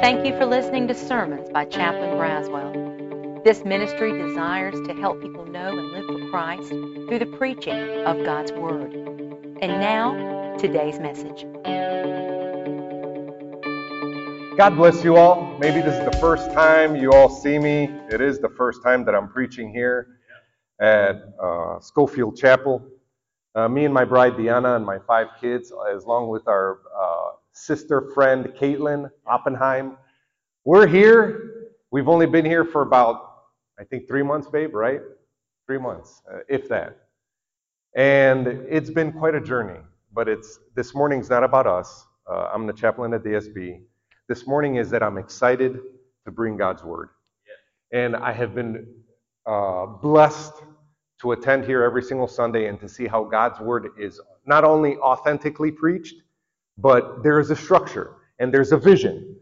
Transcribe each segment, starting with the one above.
Thank you for listening to sermons by Chaplain Braswell. This ministry desires to help people know and live for Christ through the preaching of God's Word. And now, today's message. God bless you all. Maybe this is the first time you all see me. It is the first time that I'm preaching here at uh, Schofield Chapel. Uh, me and my bride Deanna and my five kids, as along with our uh, sister friend Caitlin Oppenheim. We're here. We've only been here for about, I think, three months, babe, right? Three months, uh, if that. And it's been quite a journey. But it's this morning's not about us. Uh, I'm the chaplain at DSB. This morning is that I'm excited to bring God's word, and I have been uh, blessed to attend here every single Sunday and to see how God's word is not only authentically preached, but there is a structure and there's a vision.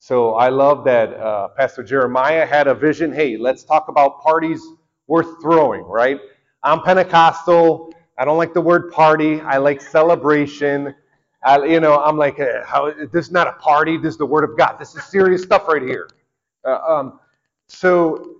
So I love that uh, Pastor Jeremiah had a vision. Hey, let's talk about parties worth throwing, right? I'm Pentecostal. I don't like the word party. I like celebration. I, you know, I'm like, uh, how, this is not a party. This is the word of God. This is serious stuff right here. Uh, um, so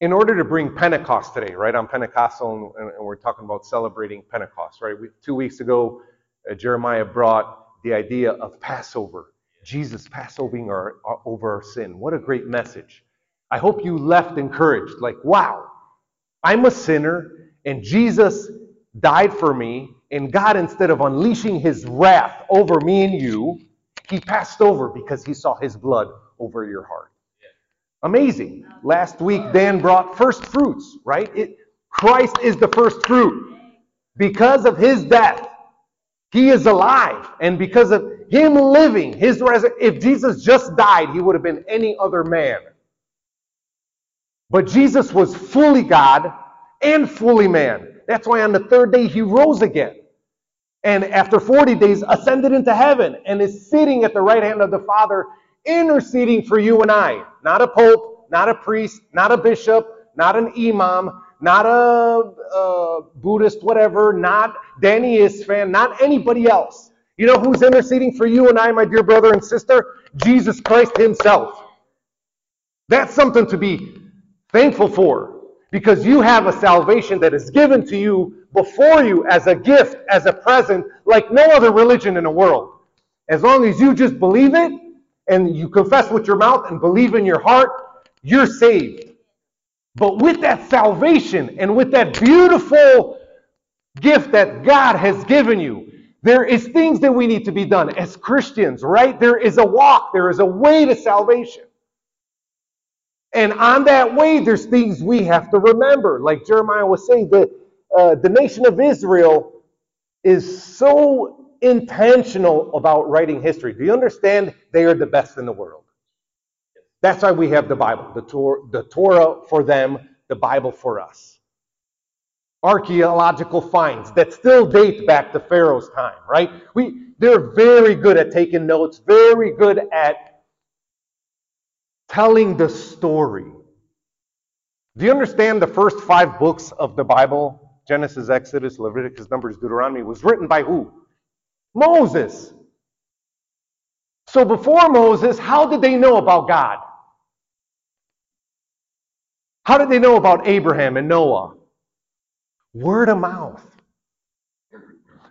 in order to bring Pentecost today, right? I'm Pentecostal, and, and we're talking about celebrating Pentecost, right? We, two weeks ago, Uh, Jeremiah brought the idea of Passover, Jesus Passovering our, our, over our sin. What a great message! I hope you left encouraged, like, wow, I'm a sinner, and Jesus died for me, and God, instead of unleashing His wrath over me and you, He passed over because He saw His blood over your heart. Amazing. Last week, Dan brought first fruits, right? It, Christ is the first fruit. Because of his death, he is alive. And because of him living, his res- if Jesus just died, he would have been any other man. But Jesus was fully God and fully man. That's why on the third day he rose again. And after 40 days, ascended into heaven and is sitting at the right hand of the Father interceding for you and I. Not a pope, not a priest, not a bishop, not an imam, not a, a Buddhist, whatever, not Danny Isfan, not anybody else. You know who's interceding for you and I, my dear brother and sister? Jesus Christ Himself. That's something to be thankful for because you have a salvation that is given to you before you as a gift, as a present, like no other religion in the world. As long as you just believe it, and you confess with your mouth and believe in your heart, you're saved. But with that salvation and with that beautiful gift that God has given you, there is things that we need to be done as Christians, right? There is a walk, there is a way to salvation. And on that way, there's things we have to remember. Like Jeremiah was saying, the, uh, the nation of Israel is so intentional about writing history. Do you understand? They are the best in the world. That's why we have the Bible, the, Torah, the Torah for them, the Bible for us. Archaeological finds that still date back to Pharaoh's time, right? We, they're very good at taking notes, very good at telling the story. Do you understand the first five books of the Bible Genesis, Exodus, Leviticus, Numbers, Deuteronomy was written by who? Moses. So before Moses, how did they know about God? How did they know about Abraham and Noah? Word of mouth.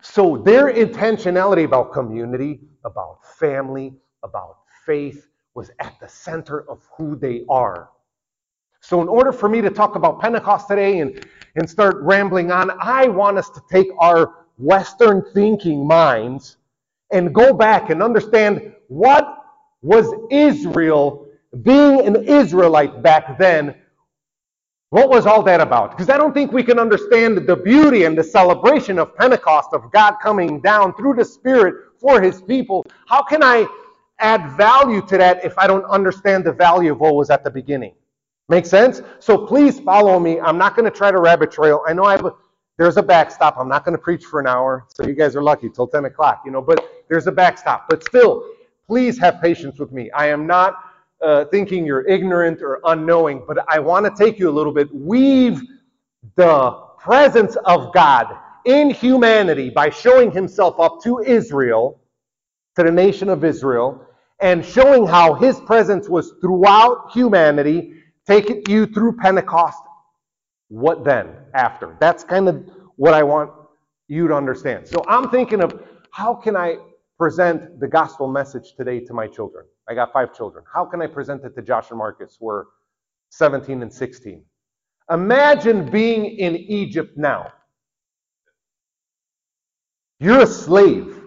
So their intentionality about community, about family, about faith was at the center of who they are. So, in order for me to talk about Pentecost today and, and start rambling on, I want us to take our Western thinking minds and go back and understand what was Israel, being an Israelite back then, what was all that about? Because I don't think we can understand the beauty and the celebration of Pentecost, of God coming down through the Spirit for His people. How can I add value to that if I don't understand the value of what was at the beginning? Make sense? So please follow me. I'm not going to try to rabbit trail. I know I have a there's a backstop. I'm not going to preach for an hour, so you guys are lucky till 10 o'clock, you know, but there's a backstop. But still, please have patience with me. I am not uh, thinking you're ignorant or unknowing, but I want to take you a little bit, weave the presence of God in humanity by showing himself up to Israel, to the nation of Israel, and showing how his presence was throughout humanity, taking you through Pentecost. What then after? That's kind of what I want you to understand. So I'm thinking of how can I present the gospel message today to my children? I got five children. How can I present it to Josh and Marcus? who are 17 and 16. Imagine being in Egypt now. You're a slave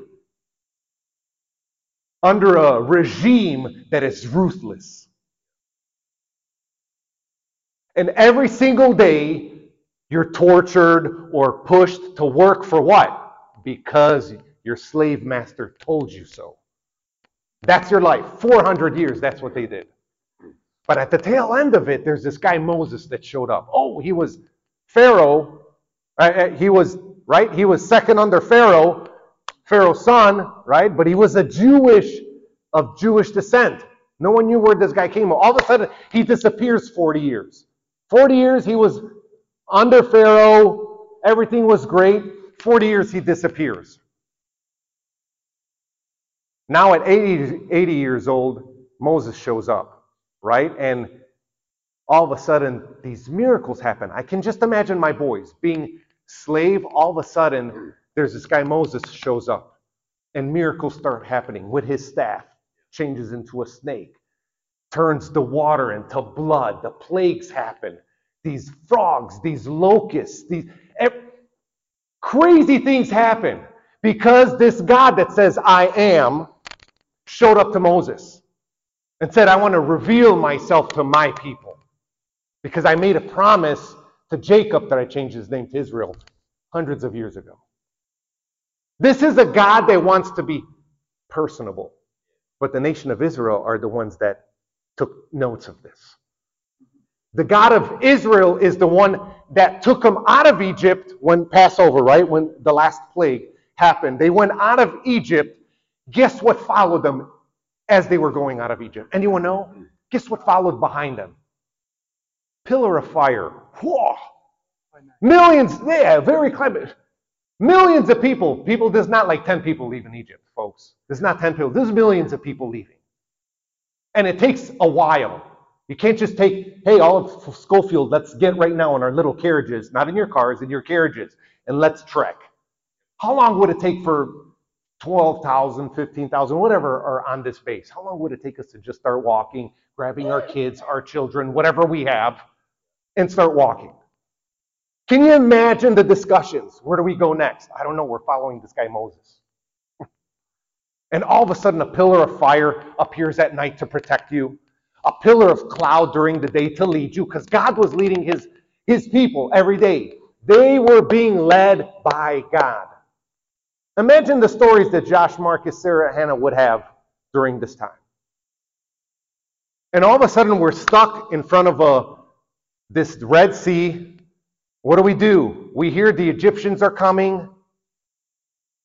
under a regime that is ruthless. And every single day, you're tortured or pushed to work for what? Because your slave master told you so. That's your life. 400 years, that's what they did. But at the tail end of it, there's this guy Moses that showed up. Oh, he was Pharaoh. Uh, uh, he was, right? He was second under Pharaoh, Pharaoh's son, right? But he was a Jewish, of Jewish descent. No one knew where this guy came from. All of a sudden, he disappears 40 years. 40 years he was under Pharaoh. Everything was great. 40 years he disappears. Now at 80, 80 years old, Moses shows up, right? And all of a sudden, these miracles happen. I can just imagine my boys being slave. All of a sudden, there's this guy Moses shows up, and miracles start happening with his staff, changes into a snake, turns the water into blood. The plagues happen. These frogs, these locusts, these crazy things happen because this God that says, I am, showed up to Moses and said, I want to reveal myself to my people because I made a promise to Jacob that I changed his name to Israel hundreds of years ago. This is a God that wants to be personable. But the nation of Israel are the ones that took notes of this. The God of Israel is the one that took them out of Egypt when Passover, right? When the last plague happened. They went out of Egypt Guess what followed them as they were going out of Egypt? Anyone know? Mm-hmm. Guess what followed behind them? Pillar of fire. Whoa. Millions, yeah, very clever. Millions of people. People, there's not like 10 people leaving Egypt, folks. There's not 10 people. There's millions of people leaving. And it takes a while. You can't just take, hey, all of Schofield, let's get right now in our little carriages, not in your cars, in your carriages, and let's trek. How long would it take for 12,000, 15,000, whatever are on this base. How long would it take us to just start walking, grabbing our kids, our children, whatever we have, and start walking? Can you imagine the discussions? Where do we go next? I don't know. We're following this guy Moses. and all of a sudden, a pillar of fire appears at night to protect you, a pillar of cloud during the day to lead you, because God was leading his, his people every day. They were being led by God. Imagine the stories that Josh, Marcus, Sarah, Hannah would have during this time. And all of a sudden, we're stuck in front of a, this Red Sea. What do we do? We hear the Egyptians are coming,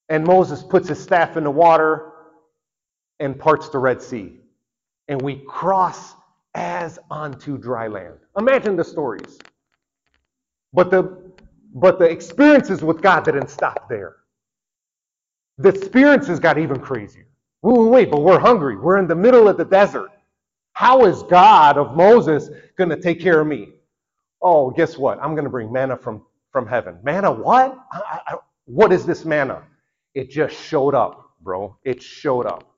and Moses puts his staff in the water and parts the Red Sea. And we cross as onto dry land. Imagine the stories. But the, but the experiences with God didn't stop there. The experiences got even crazier. Wait, wait, but we're hungry. We're in the middle of the desert. How is God of Moses going to take care of me? Oh, guess what? I'm going to bring manna from, from heaven. Manna what? I, I, what is this manna? It just showed up, bro. It showed up.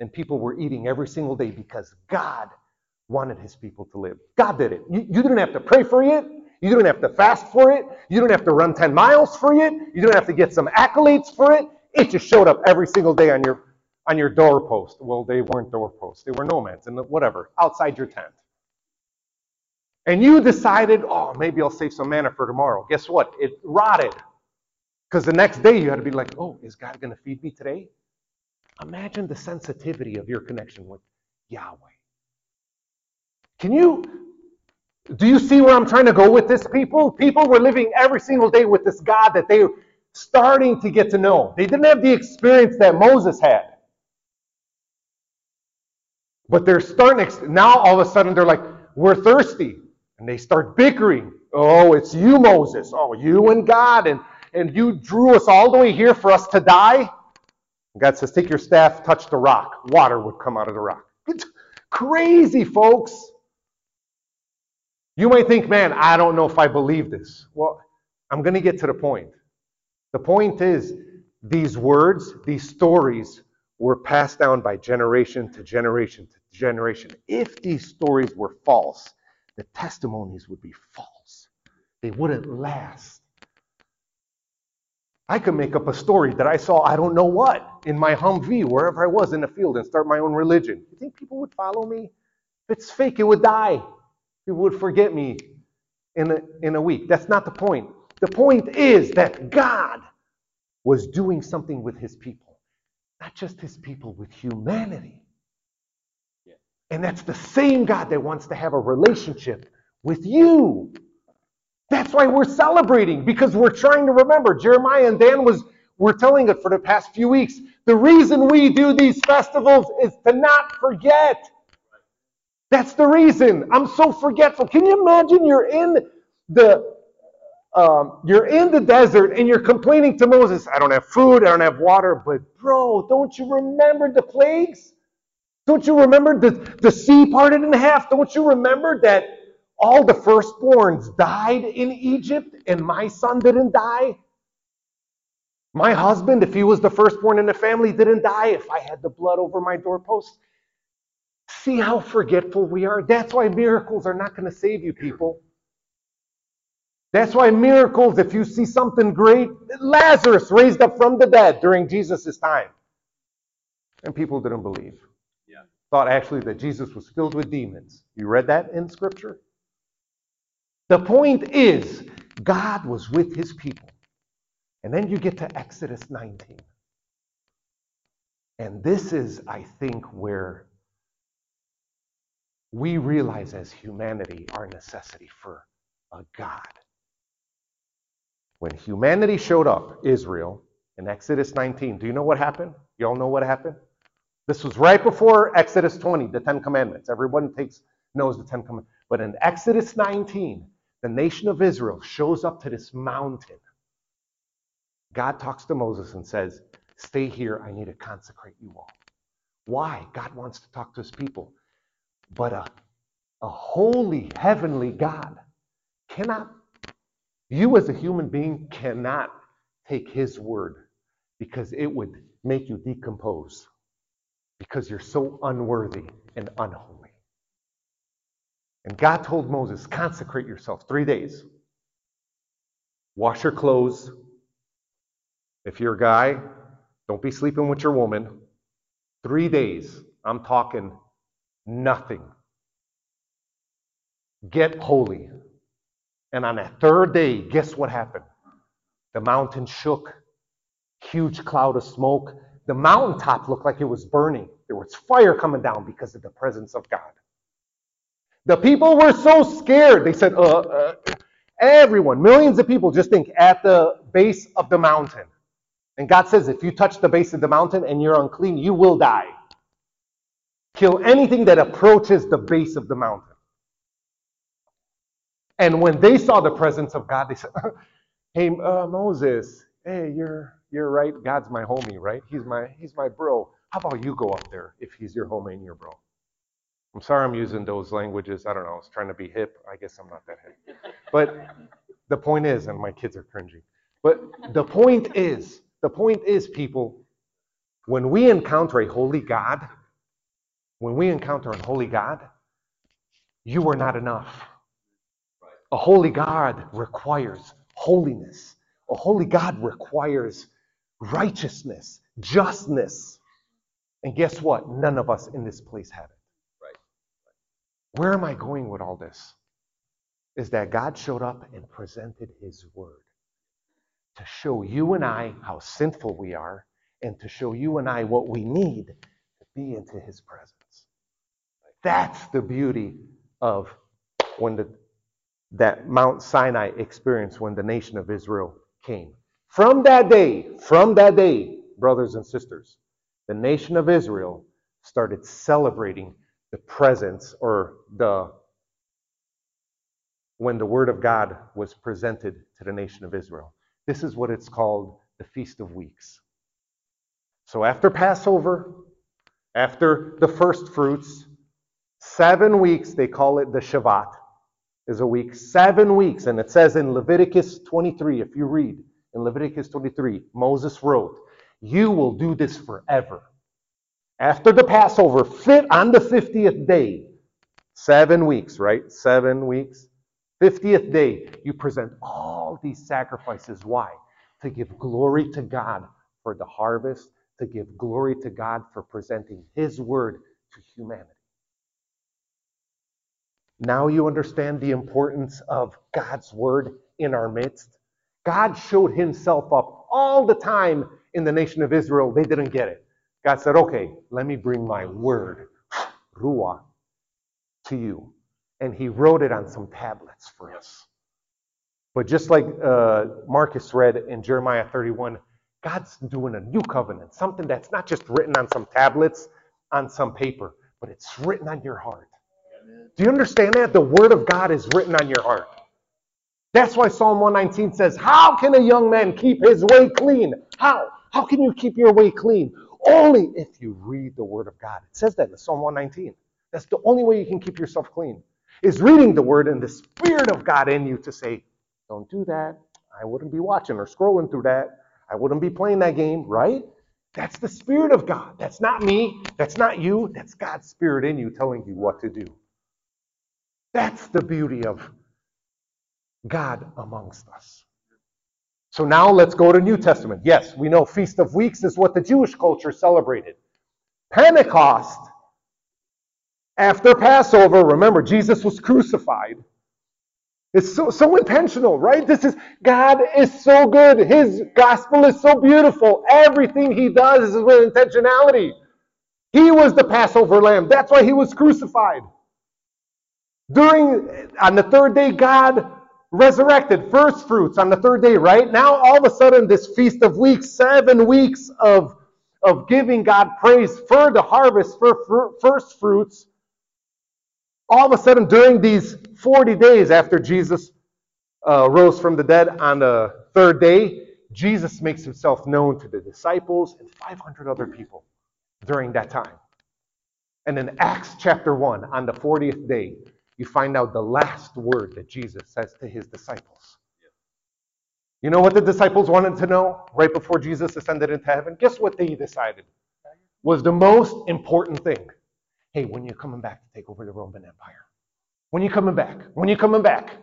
And people were eating every single day because God wanted his people to live. God did it. You, you didn't have to pray for it. You didn't have to fast for it. You didn't have to run 10 miles for it. You didn't have to get some accolades for it. It just showed up every single day on your on your doorpost. Well, they weren't doorposts; they were nomads and whatever outside your tent. And you decided, oh, maybe I'll save some manna for tomorrow. Guess what? It rotted. Because the next day you had to be like, oh, is God going to feed me today? Imagine the sensitivity of your connection with Yahweh. Can you, do you see where I'm trying to go with this, people? People were living every single day with this God that they starting to get to know. They didn't have the experience that Moses had. But they're starting, now all of a sudden they're like, we're thirsty. And they start bickering. Oh, it's you, Moses. Oh, you and God. And, and you drew us all the way here for us to die? God says, Take your staff, touch the rock. Water would come out of the rock. It's crazy, folks. You might think, man, I don't know if I believe this. Well, I'm going to get to the point. The point is, these words, these stories, were passed down by generation to generation to generation. If these stories were false, the testimonies would be false. They wouldn't last. I could make up a story that I saw, I don't know what, in my Humvee, wherever I was in the field, and start my own religion. You think people would follow me? If it's fake, it would die. People would forget me in a, in a week. That's not the point. The point is that God was doing something with his people, not just his people, with humanity. Yeah. And that's the same God that wants to have a relationship with you. That's why we're celebrating because we're trying to remember. Jeremiah and Dan was were telling it for the past few weeks. The reason we do these festivals is to not forget. That's the reason. I'm so forgetful. Can you imagine you're in the um, you're in the desert and you're complaining to Moses, I don't have food, I don't have water, but bro, don't you remember the plagues? Don't you remember the, the sea parted in half? Don't you remember that all the firstborns died in Egypt and my son didn't die? My husband, if he was the firstborn in the family, didn't die if I had the blood over my doorpost. See how forgetful we are? That's why miracles are not going to save you, people. That's why miracles, if you see something great, Lazarus raised up from the dead during Jesus' time. And people didn't believe. Yeah. Thought actually that Jesus was filled with demons. You read that in Scripture? The point is, God was with his people. And then you get to Exodus 19. And this is, I think, where we realize as humanity our necessity for a God. When humanity showed up, Israel, in Exodus 19, do you know what happened? You all know what happened? This was right before Exodus 20, the Ten Commandments. Everyone takes knows the Ten Commandments. But in Exodus 19, the nation of Israel shows up to this mountain. God talks to Moses and says, Stay here. I need to consecrate you all. Why? God wants to talk to his people. But a, a holy, heavenly God cannot you, as a human being, cannot take His word because it would make you decompose because you're so unworthy and unholy. And God told Moses, consecrate yourself three days. Wash your clothes. If you're a guy, don't be sleeping with your woman. Three days. I'm talking nothing. Get holy. And on that third day, guess what happened? The mountain shook, huge cloud of smoke. The mountaintop looked like it was burning. There was fire coming down because of the presence of God. The people were so scared. They said, uh, uh, everyone, millions of people just think at the base of the mountain. And God says, if you touch the base of the mountain and you're unclean, you will die. Kill anything that approaches the base of the mountain. And when they saw the presence of God, they said, "Hey, uh, Moses, hey, you're you're right. God's my homie, right? He's my he's my bro. How about you go up there if he's your homie and your bro?" I'm sorry I'm using those languages. I don't know. I was trying to be hip. I guess I'm not that hip. But the point is, and my kids are cringing. But the point is, the point is, people, when we encounter a holy God, when we encounter a holy God, you are not enough. A holy God requires holiness. A holy God requires righteousness, justness. And guess what? None of us in this place have it. Right. Where am I going with all this? Is that God showed up and presented his word to show you and I how sinful we are and to show you and I what we need to be into his presence. That's the beauty of when the that Mount Sinai experienced when the nation of Israel came. From that day, from that day, brothers and sisters, the nation of Israel started celebrating the presence or the when the word of God was presented to the nation of Israel. This is what it's called the Feast of Weeks. So after Passover, after the first fruits, seven weeks, they call it the Shavuot, is a week. Seven weeks. And it says in Leviticus 23, if you read in Leviticus 23, Moses wrote, You will do this forever. After the Passover, fit on the 50th day, seven weeks, right? Seven weeks. 50th day, you present all these sacrifices. Why? To give glory to God for the harvest, to give glory to God for presenting His word to humanity. Now you understand the importance of God's word in our midst. God showed Himself up all the time in the nation of Israel. They didn't get it. God said, okay, let me bring my word, Ruah, to you and he wrote it on some tablets for us. But just like uh, Marcus read in Jeremiah 31, God's doing a new covenant, something that's not just written on some tablets, on some paper, but it's written on your heart. Do you understand that? The Word of God is written on your heart. That's why Psalm 119 says, How can a young man keep his way clean? How? How can you keep your way clean? Only if you read the Word of God. It says that in Psalm 119. That's the only way you can keep yourself clean is reading the word and the Spirit of God in you to say, don't do that. I wouldn't be watching or scrolling through that. I wouldn't be playing that game, right? That's the Spirit of God. That's not me. That's not you. That's God's Spirit in you telling you what to do. That's the beauty of God amongst us. So now let's go to New Testament. Yes, we know Feast of Weeks is what the Jewish culture celebrated. Pentecost after Passover, remember, Jesus was crucified. It's so, so intentional, right? This is, God is so good. His gospel is so beautiful. Everything he does is with intentionality. He was the Passover lamb. That's why he was crucified. During, on the third day, God resurrected first fruits on the third day, right? Now, all of a sudden, this feast of weeks, seven weeks of, of giving God praise for the harvest, for first fruits, all of a sudden, during these 40 days after Jesus uh, rose from the dead on the third day, Jesus makes himself known to the disciples and 500 other people during that time. And in Acts chapter 1, on the 40th day, you find out the last word that Jesus says to his disciples. You know what the disciples wanted to know right before Jesus ascended into heaven? Guess what they decided was the most important thing hey, when you're coming back to take over the Roman Empire? When you coming back? When you coming back?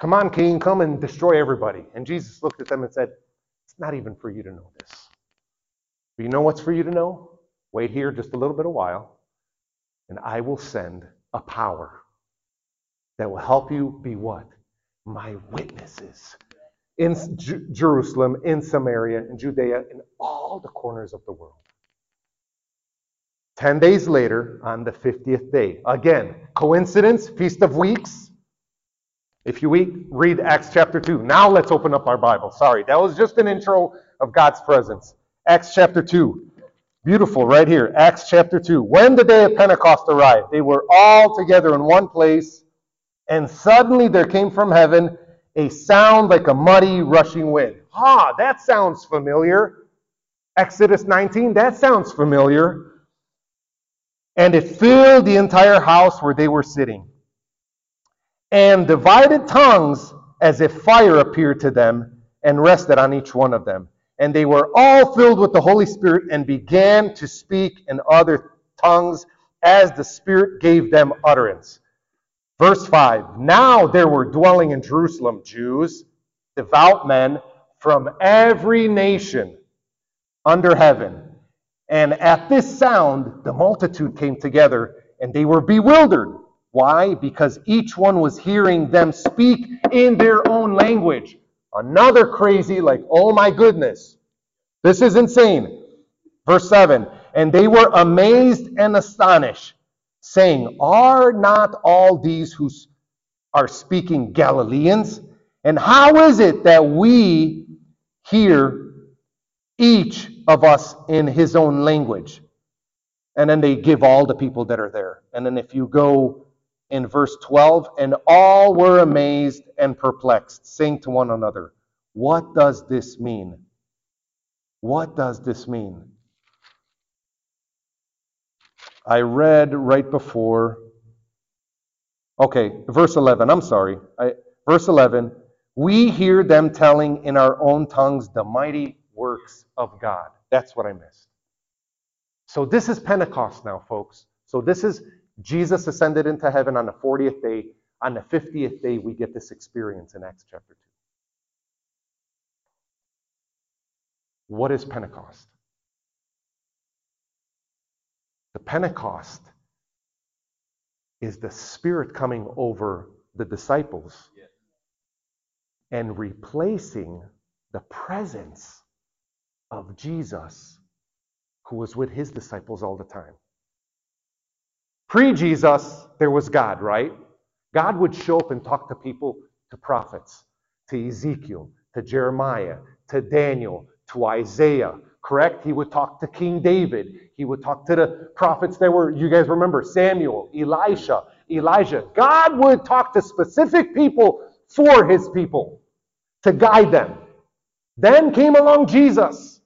Come on, king, come and destroy everybody. And Jesus looked at them and said, It's not even for you to know this. But you know what's for you to know? Wait here just a little bit of while, and I will send a power that will help you be what? My witnesses in J- Jerusalem, in Samaria, in Judea, in all the corners of the world. Ten days later, on the 50th day. Again, coincidence, Feast of Weeks. If you read Acts chapter 2. Now let's open up our Bible. Sorry, that was just an intro of God's presence. Acts chapter 2. Beautiful, right here. Acts chapter 2. When the day of Pentecost arrived, they were all together in one place, and suddenly there came from heaven a sound like a muddy, rushing wind. Ah, that sounds familiar. Exodus 19, that sounds familiar and it filled the entire house where they were sitting. And divided tongues as if fire appeared to them and rested on each one of them. And they were all filled with the Holy Spirit and began to speak in other tongues as the Spirit gave them utterance. Verse 5 Now there were dwelling in Jerusalem Jews, devout men from every nation under heaven. And at this sound, the multitude came together and they were bewildered. Why? Because each one was hearing them speak in their own language. Another crazy, like, oh my goodness, this is insane. Verse 7 And they were amazed and astonished, saying, Are not all these who are speaking Galileans? And how is it that we hear each of us in his own language. And then they give all the people that are there. And then if you go in verse 12, and all were amazed and perplexed, saying to one another, What does this mean? What does this mean? I read right before. Okay, verse 11. I'm sorry. I, verse 11. We hear them telling in our own tongues the mighty works of God. That's what I missed. So this is Pentecost now, folks. So this is Jesus ascended into heaven on the 40th day. On the 50th day, we get this experience in Acts chapter 2. What is Pentecost? The Pentecost is the Spirit coming over the disciples and replacing the presence of Jesus who was with his disciples all the time. Pre Jesus, there was God, right? God would show up and talk to people, to prophets, to Ezekiel, to Jeremiah, to Daniel, to Isaiah, correct? He would talk to King David. He would talk to the prophets that were, you guys remember, Samuel, Elisha, Elijah. God would talk to specific people for his people to guide them. Then came along Jesus,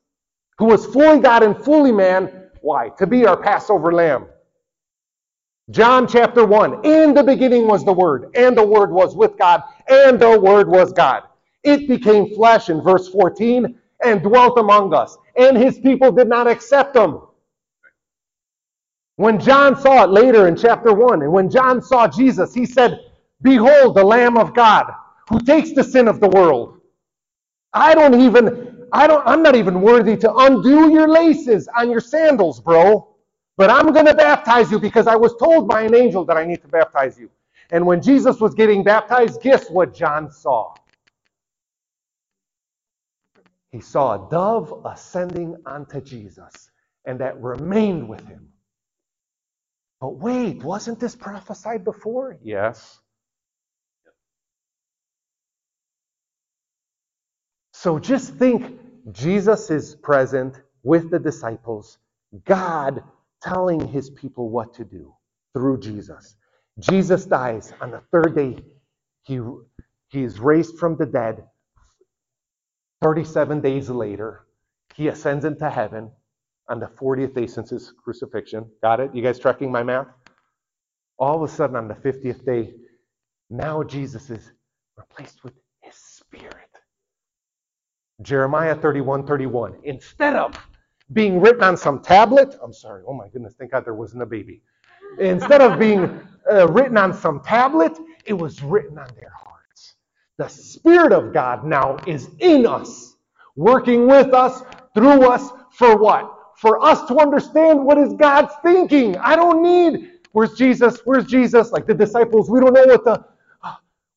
who was fully God and fully man. Why? To be our Passover lamb. John chapter 1. In the beginning was the Word, and the Word was with God, and the Word was God. It became flesh in verse 14 and dwelt among us, and his people did not accept him. When John saw it later in chapter 1, and when John saw Jesus, he said, Behold, the Lamb of God who takes the sin of the world. I don't even, I don't, I'm not even worthy to undo your laces on your sandals, bro. But I'm going to baptize you because I was told by an angel that I need to baptize you. And when Jesus was getting baptized, guess what John saw? He saw a dove ascending onto Jesus, and that remained with him. But wait, wasn't this prophesied before? Yes. So just think Jesus is present with the disciples, God telling his people what to do through Jesus. Jesus dies on the third day. He, he is raised from the dead. 37 days later, he ascends into heaven on the 40th day since his crucifixion. Got it? You guys tracking my math? All of a sudden, on the 50th day, now Jesus is replaced with his spirit. Jeremiah 31 31. Instead of being written on some tablet, I'm sorry, oh my goodness, thank God there wasn't a baby. Instead of being uh, written on some tablet, it was written on their hearts. The Spirit of God now is in us, working with us, through us, for what? For us to understand what is God's thinking. I don't need, where's Jesus? Where's Jesus? Like the disciples, we don't know what the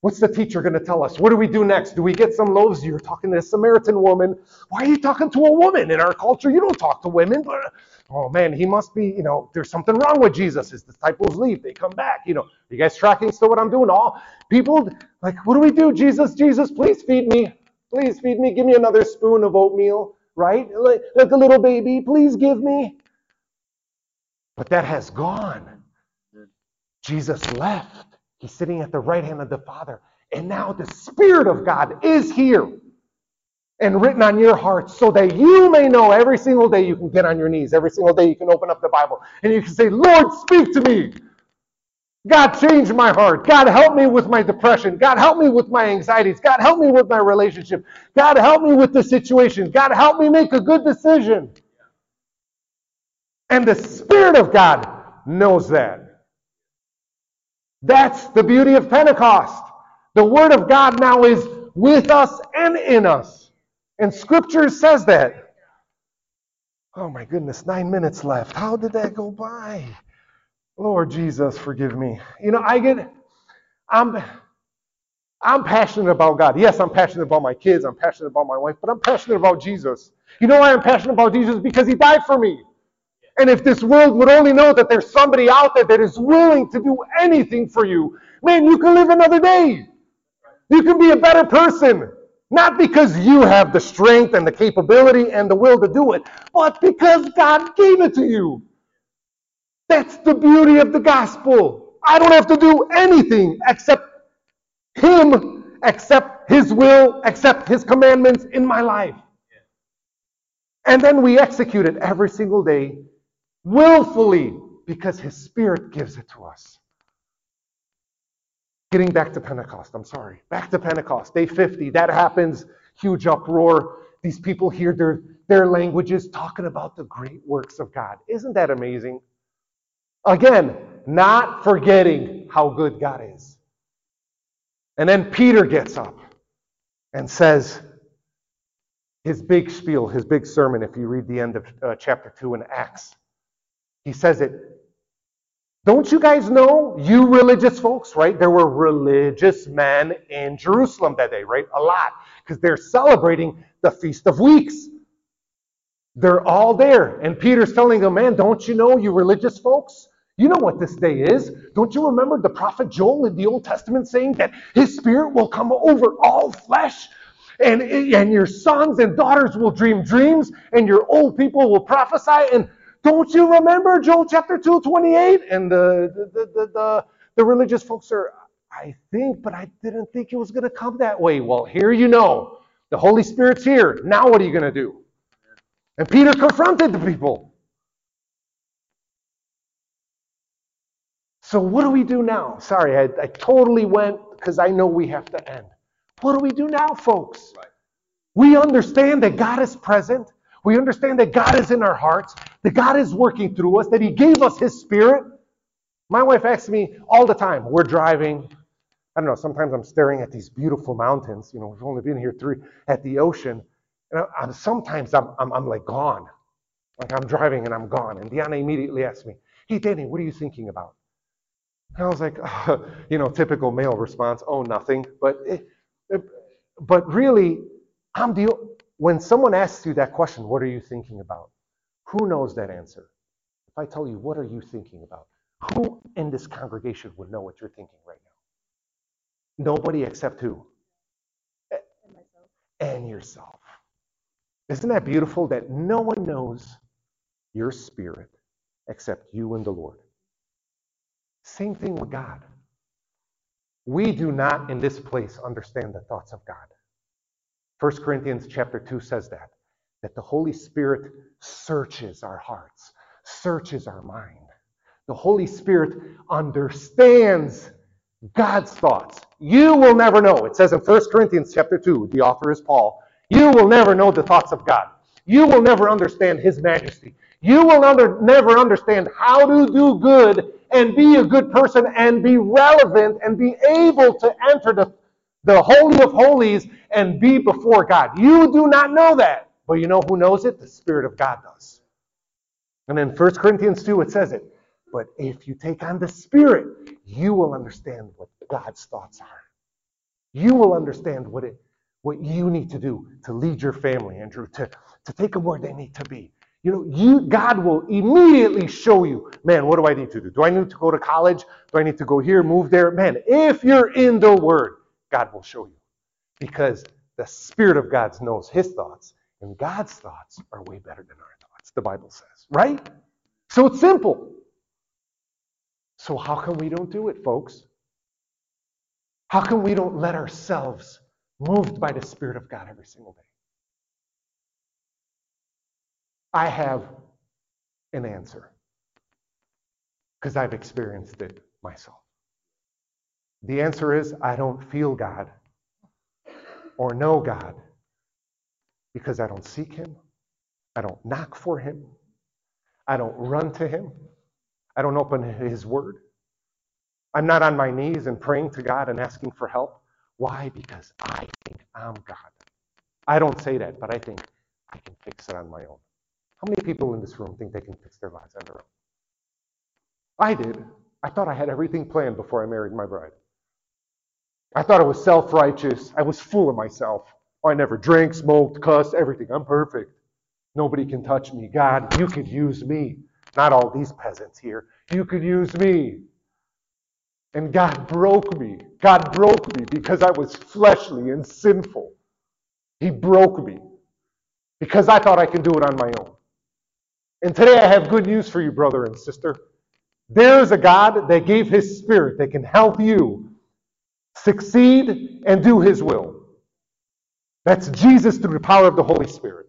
What's the teacher going to tell us? What do we do next? Do we get some loaves? You're talking to a Samaritan woman. Why are you talking to a woman? In our culture, you don't talk to women. But, oh man, he must be, you know, there's something wrong with Jesus. His disciples leave. They come back. You know, you guys tracking still what I'm doing? All people, like, what do we do? Jesus, Jesus, please feed me. Please feed me. Give me another spoon of oatmeal, right? Like, like a little baby. Please give me. But that has gone. Jesus left. He's sitting at the right hand of the Father. And now the Spirit of God is here and written on your heart so that you may know every single day you can get on your knees. Every single day you can open up the Bible and you can say, Lord, speak to me. God, change my heart. God, help me with my depression. God, help me with my anxieties. God, help me with my relationship. God, help me with the situation. God, help me make a good decision. And the Spirit of God knows that. That's the beauty of Pentecost. The Word of God now is with us and in us. And Scripture says that. Oh my goodness, nine minutes left. How did that go by? Lord Jesus, forgive me. You know, I get, I'm, I'm passionate about God. Yes, I'm passionate about my kids. I'm passionate about my wife, but I'm passionate about Jesus. You know why I'm passionate about Jesus? Because He died for me. And if this world would only know that there's somebody out there that is willing to do anything for you, man, you can live another day. You can be a better person. Not because you have the strength and the capability and the will to do it, but because God gave it to you. That's the beauty of the gospel. I don't have to do anything except Him, except His will, except His commandments in my life. And then we execute it every single day willfully because His Spirit gives it to us. Getting back to Pentecost, I'm sorry. Back to Pentecost, day 50, that happens, huge uproar. These people hear their, their languages talking about the great works of God. Isn't that amazing? Again, not forgetting how good God is. And then Peter gets up and says his big spiel, his big sermon, if you read the end of uh, chapter 2 in Acts. He says it. Don't you guys know, you religious folks, right? There were religious men in Jerusalem that day, right? A lot. Because they're celebrating the Feast of Weeks. They're all there. And Peter's telling them, man, don't you know, you religious folks? You know what this day is. Don't you remember the prophet Joel in the Old Testament saying that his spirit will come over all flesh? And, and your sons and daughters will dream dreams, and your old people will prophesy. And don't you remember Joel chapter 2, 28? And the, the, the, the, the religious folks are, I think, but I didn't think it was going to come that way. Well, here you know. The Holy Spirit's here. Now what are you going to do? And Peter confronted the people. So what do we do now? Sorry, I, I totally went because I know we have to end. What do we do now, folks? Right. We understand that God is present. We understand that God is in our hearts, that God is working through us, that He gave us His Spirit. My wife asks me all the time, we're driving. I don't know, sometimes I'm staring at these beautiful mountains. You know, we've only been here three, at the ocean. And I, am sometimes I'm, I'm, I'm like gone. Like I'm driving and I'm gone. And Deanna immediately asks me, Hey, Danny, what are you thinking about? And I was like, you know, typical male response, oh, nothing. But, it, it, but really, I'm the, when someone asks you that question, what are you thinking about? Who knows that answer? If I tell you, what are you thinking about? Who in this congregation would know what you're thinking right now? Nobody except who? And, and yourself. Isn't that beautiful that no one knows your spirit except you and the Lord? Same thing with God. We do not in this place understand the thoughts of God. 1 Corinthians chapter 2 says that that the Holy Spirit searches our hearts, searches our mind. The Holy Spirit understands God's thoughts. You will never know. It says in 1 Corinthians chapter 2, the author is Paul. You will never know the thoughts of God. You will never understand his majesty. You will under, never understand how to do good and be a good person and be relevant and be able to enter the, the Holy of Holies and be before God. You do not know that. But you know who knows it? The Spirit of God does. And in 1 Corinthians 2, it says it. But if you take on the Spirit, you will understand what God's thoughts are. You will understand what it what you need to do to lead your family, Andrew, to, to take them where they need to be. You know, you God will immediately show you, man, what do I need to do? Do I need to go to college? Do I need to go here, move there? Man, if you're in the Word, God will show you. Because the Spirit of God knows His thoughts, and God's thoughts are way better than our thoughts, the Bible says, right? So it's simple. So how come we don't do it, folks? How come we don't let ourselves moved by the Spirit of God every single day? I have an answer because I've experienced it myself. The answer is I don't feel God or know God because I don't seek Him, I don't knock for Him, I don't run to Him, I don't open His Word. I'm not on my knees and praying to God and asking for help. Why? Because I think I'm God. I don't say that, but I think I can fix it on my own. How many people in this room think they can fix their lives on their own? I did. I thought I had everything planned before I married my bride. I thought I was self righteous. I was full of myself. I never drank, smoked, cussed, everything. I'm perfect. Nobody can touch me. God, you could use me. Not all these peasants here. You could use me. And God broke me. God broke me because I was fleshly and sinful. He broke me because I thought I could do it on my own. And today I have good news for you, brother and sister. There is a God that gave His Spirit that can help you succeed and do His will. That's Jesus through the power of the Holy Spirit.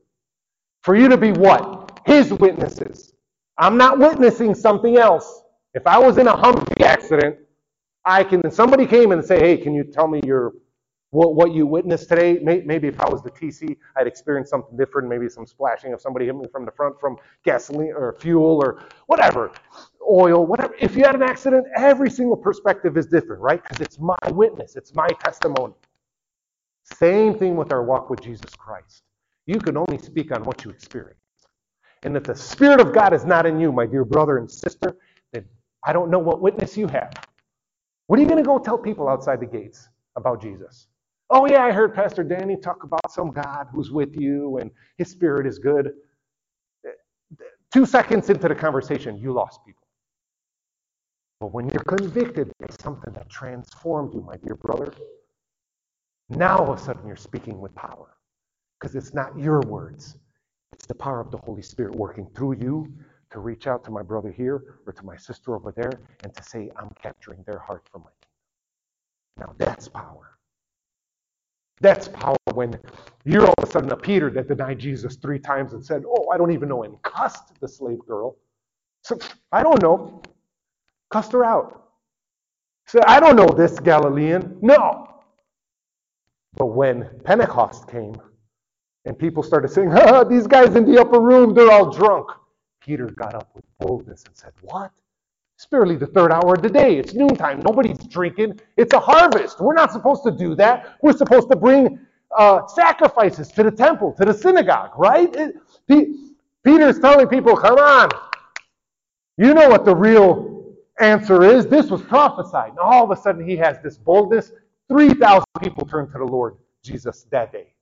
For you to be what? His witnesses. I'm not witnessing something else. If I was in a Humvee accident, I can, somebody came and say, hey, can you tell me your, what, what you witnessed today? Maybe if I was the TC, I'd experience something different, maybe some splashing of somebody hit me from the front from gasoline or fuel or whatever, oil, whatever. If you had an accident, every single perspective is different, right? Because it's my witness, it's my testimony. Same thing with our walk with Jesus Christ. You can only speak on what you experience. And if the Spirit of God is not in you, my dear brother and sister, then I don't know what witness you have. What are you going to go tell people outside the gates about Jesus? Oh, yeah, I heard Pastor Danny talk about some God who's with you and his spirit is good. Two seconds into the conversation, you lost people. But when you're convicted by something that transformed you, my dear brother, now all of a sudden you're speaking with power. Because it's not your words, it's the power of the Holy Spirit working through you to reach out to my brother here or to my sister over there and to say, I'm capturing their heart for my kingdom. Now that's power. That's power when you're all of a sudden a Peter that denied Jesus three times and said, Oh, I don't even know, and cussed the slave girl. So I don't know. Cussed her out. Said, I don't know this Galilean. No. But when Pentecost came and people started saying, these guys in the upper room, they're all drunk. Peter got up with boldness and said, What? It's barely the third hour of the day. It's noontime. Nobody's drinking. It's a harvest. We're not supposed to do that. We're supposed to bring uh, sacrifices to the temple, to the synagogue, right? It, Peter's telling people, come on. You know what the real answer is. This was prophesied. And all of a sudden, he has this boldness. 3,000 people turn to the Lord Jesus that day.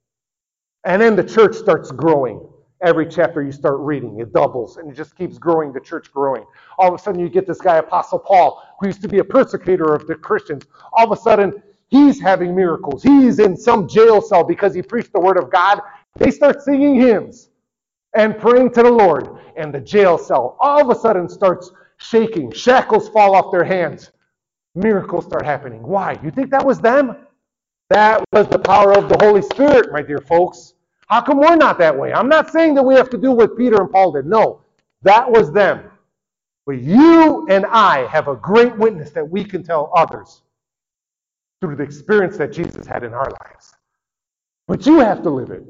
And then the church starts growing. Every chapter you start reading, it doubles and it just keeps growing, the church growing. All of a sudden, you get this guy, Apostle Paul, who used to be a persecutor of the Christians. All of a sudden, he's having miracles. He's in some jail cell because he preached the word of God. They start singing hymns and praying to the Lord. And the jail cell all of a sudden starts shaking. Shackles fall off their hands. Miracles start happening. Why? You think that was them? That was the power of the Holy Spirit, my dear folks. How come we're not that way? I'm not saying that we have to do what Peter and Paul did. No, that was them. But you and I have a great witness that we can tell others through the experience that Jesus had in our lives. But you have to live it.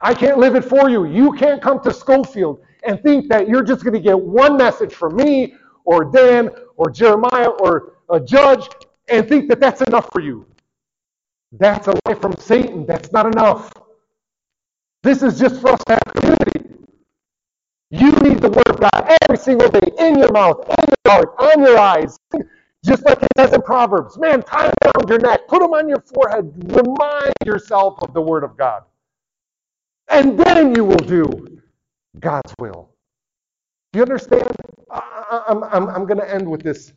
I can't live it for you. You can't come to Schofield and think that you're just going to get one message from me or Dan or Jeremiah or a judge and think that that's enough for you. That's a lie from Satan. That's not enough. This is just for us to have community. You need the Word of God every single day in your mouth, in your heart, on your eyes. Just like it says in Proverbs. Man, tie them around your neck, put them on your forehead. Remind yourself of the Word of God. And then you will do God's will. Do you understand? I, am I'm, I'm going to end with this.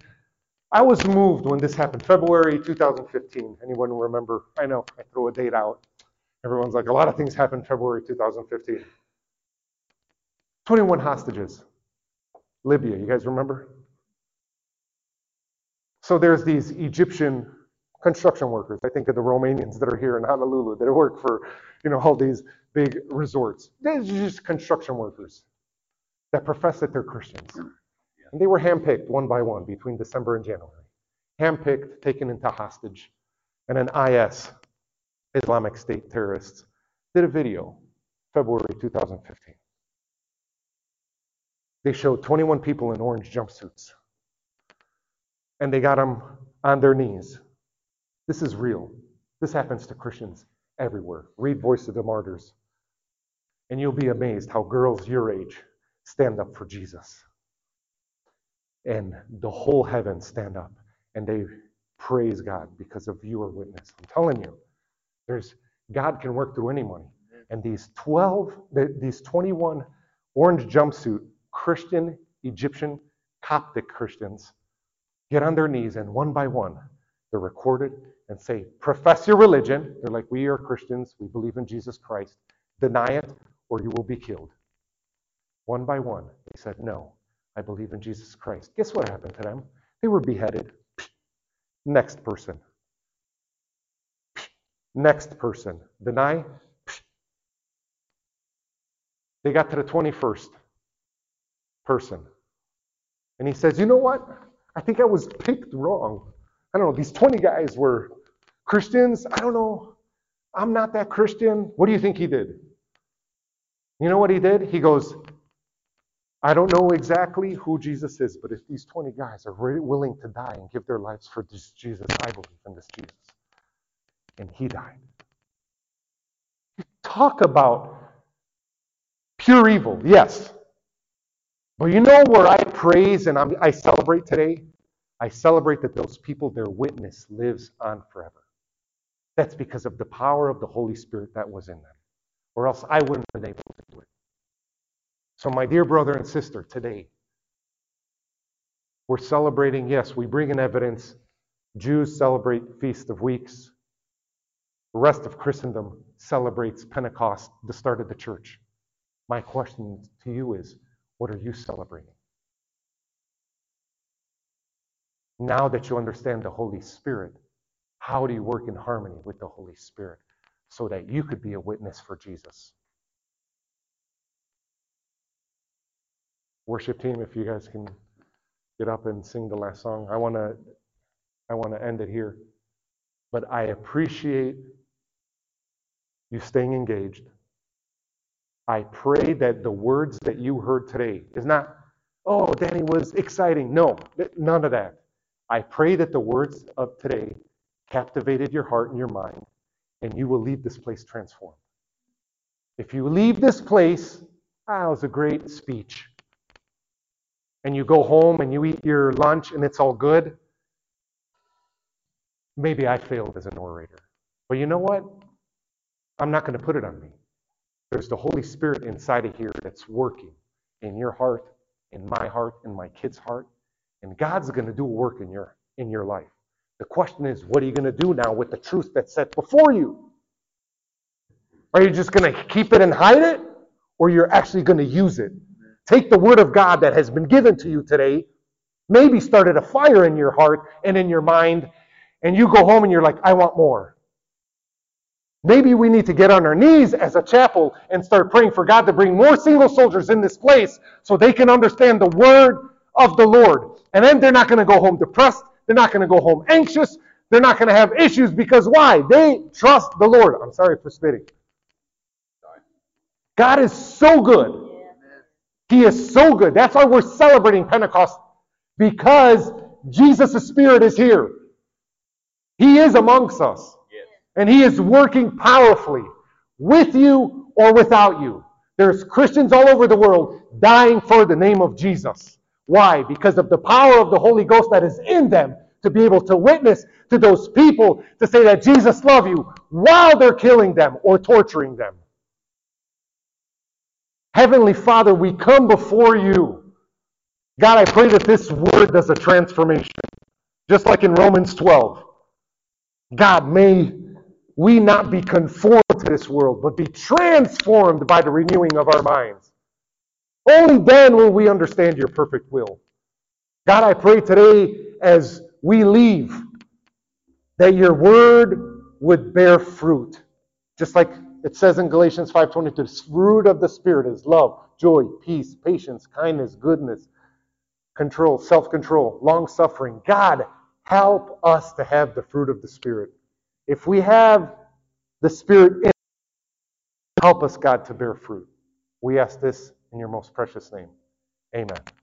I was moved when this happened, February 2015. Anyone remember? I know I throw a date out. Everyone's like, a lot of things happened February 2015. 21 hostages. Libya, you guys remember? So there's these Egyptian construction workers. I think of the Romanians that are here in Honolulu that work for, you know, all these big resorts. They're just construction workers that profess that they're Christians. And they were handpicked one by one between December and January. Handpicked, taken into hostage. And an IS, Islamic State terrorists, did a video, February 2015. They showed 21 people in orange jumpsuits. And they got them on their knees. This is real. This happens to Christians everywhere. Read Voice of the Martyrs. And you'll be amazed how girls your age stand up for Jesus. And the whole heaven stand up and they praise God because of your witness. I'm telling you. There's God can work through anyone. And these 12, these 21 orange jumpsuit Christian, Egyptian, Coptic Christians get on their knees and one by one they're recorded and say, profess your religion. They're like, we are Christians. We believe in Jesus Christ. Deny it or you will be killed. One by one, they said, no, I believe in Jesus Christ. Guess what happened to them? They were beheaded. Next person. Next person. Deny. They got to the 21st person. And he says, You know what? I think I was picked wrong. I don't know. These 20 guys were Christians. I don't know. I'm not that Christian. What do you think he did? You know what he did? He goes, I don't know exactly who Jesus is, but if these 20 guys are really willing to die and give their lives for this Jesus, I believe in this Jesus. And he died. Talk about pure evil, yes. But you know where I praise and I'm, I celebrate today? I celebrate that those people, their witness lives on forever. That's because of the power of the Holy Spirit that was in them. Or else I wouldn't have been able to do it. So, my dear brother and sister, today, we're celebrating, yes, we bring in evidence. Jews celebrate Feast of Weeks. The rest of Christendom celebrates Pentecost, the start of the church. My question to you is what are you celebrating? Now that you understand the Holy Spirit, how do you work in harmony with the Holy Spirit so that you could be a witness for Jesus? Worship team, if you guys can get up and sing the last song. I want to I want to end it here. But I appreciate you staying engaged. I pray that the words that you heard today is not, oh, Danny was exciting. No, none of that. I pray that the words of today captivated your heart and your mind, and you will leave this place transformed. If you leave this place, ah, it was a great speech, and you go home and you eat your lunch and it's all good, maybe I failed as an orator. But you know what? I'm not going to put it on me. There's the Holy Spirit inside of here that's working in your heart, in my heart, in my kid's heart. And God's going to do work in your in your life. The question is, what are you going to do now with the truth that's set before you? Are you just going to keep it and hide it? Or you're actually going to use it? Take the word of God that has been given to you today, maybe started a fire in your heart and in your mind, and you go home and you're like, I want more. Maybe we need to get on our knees as a chapel and start praying for God to bring more single soldiers in this place so they can understand the word of the Lord. And then they're not going to go home depressed. They're not going to go home anxious. They're not going to have issues because why? They trust the Lord. I'm sorry for spitting. God is so good. He is so good. That's why we're celebrating Pentecost because Jesus' Spirit is here. He is amongst us. And He is working powerfully with you or without you. There's Christians all over the world dying for the name of Jesus. Why? Because of the power of the Holy Ghost that is in them to be able to witness to those people to say that Jesus loves you while they're killing them or torturing them. Heavenly Father, we come before you. God, I pray that this word does a transformation. Just like in Romans 12. God, may we not be conformed to this world, but be transformed by the renewing of our minds. Only then will we understand your perfect will. God, I pray today as we leave that your word would bear fruit. Just like it says in Galatians 5:22, the fruit of the spirit is love, joy, peace, patience, kindness, goodness, control, self-control, long-suffering. God, help us to have the fruit of the spirit. If we have the Spirit in help us, God, to bear fruit. We ask this in your most precious name. Amen.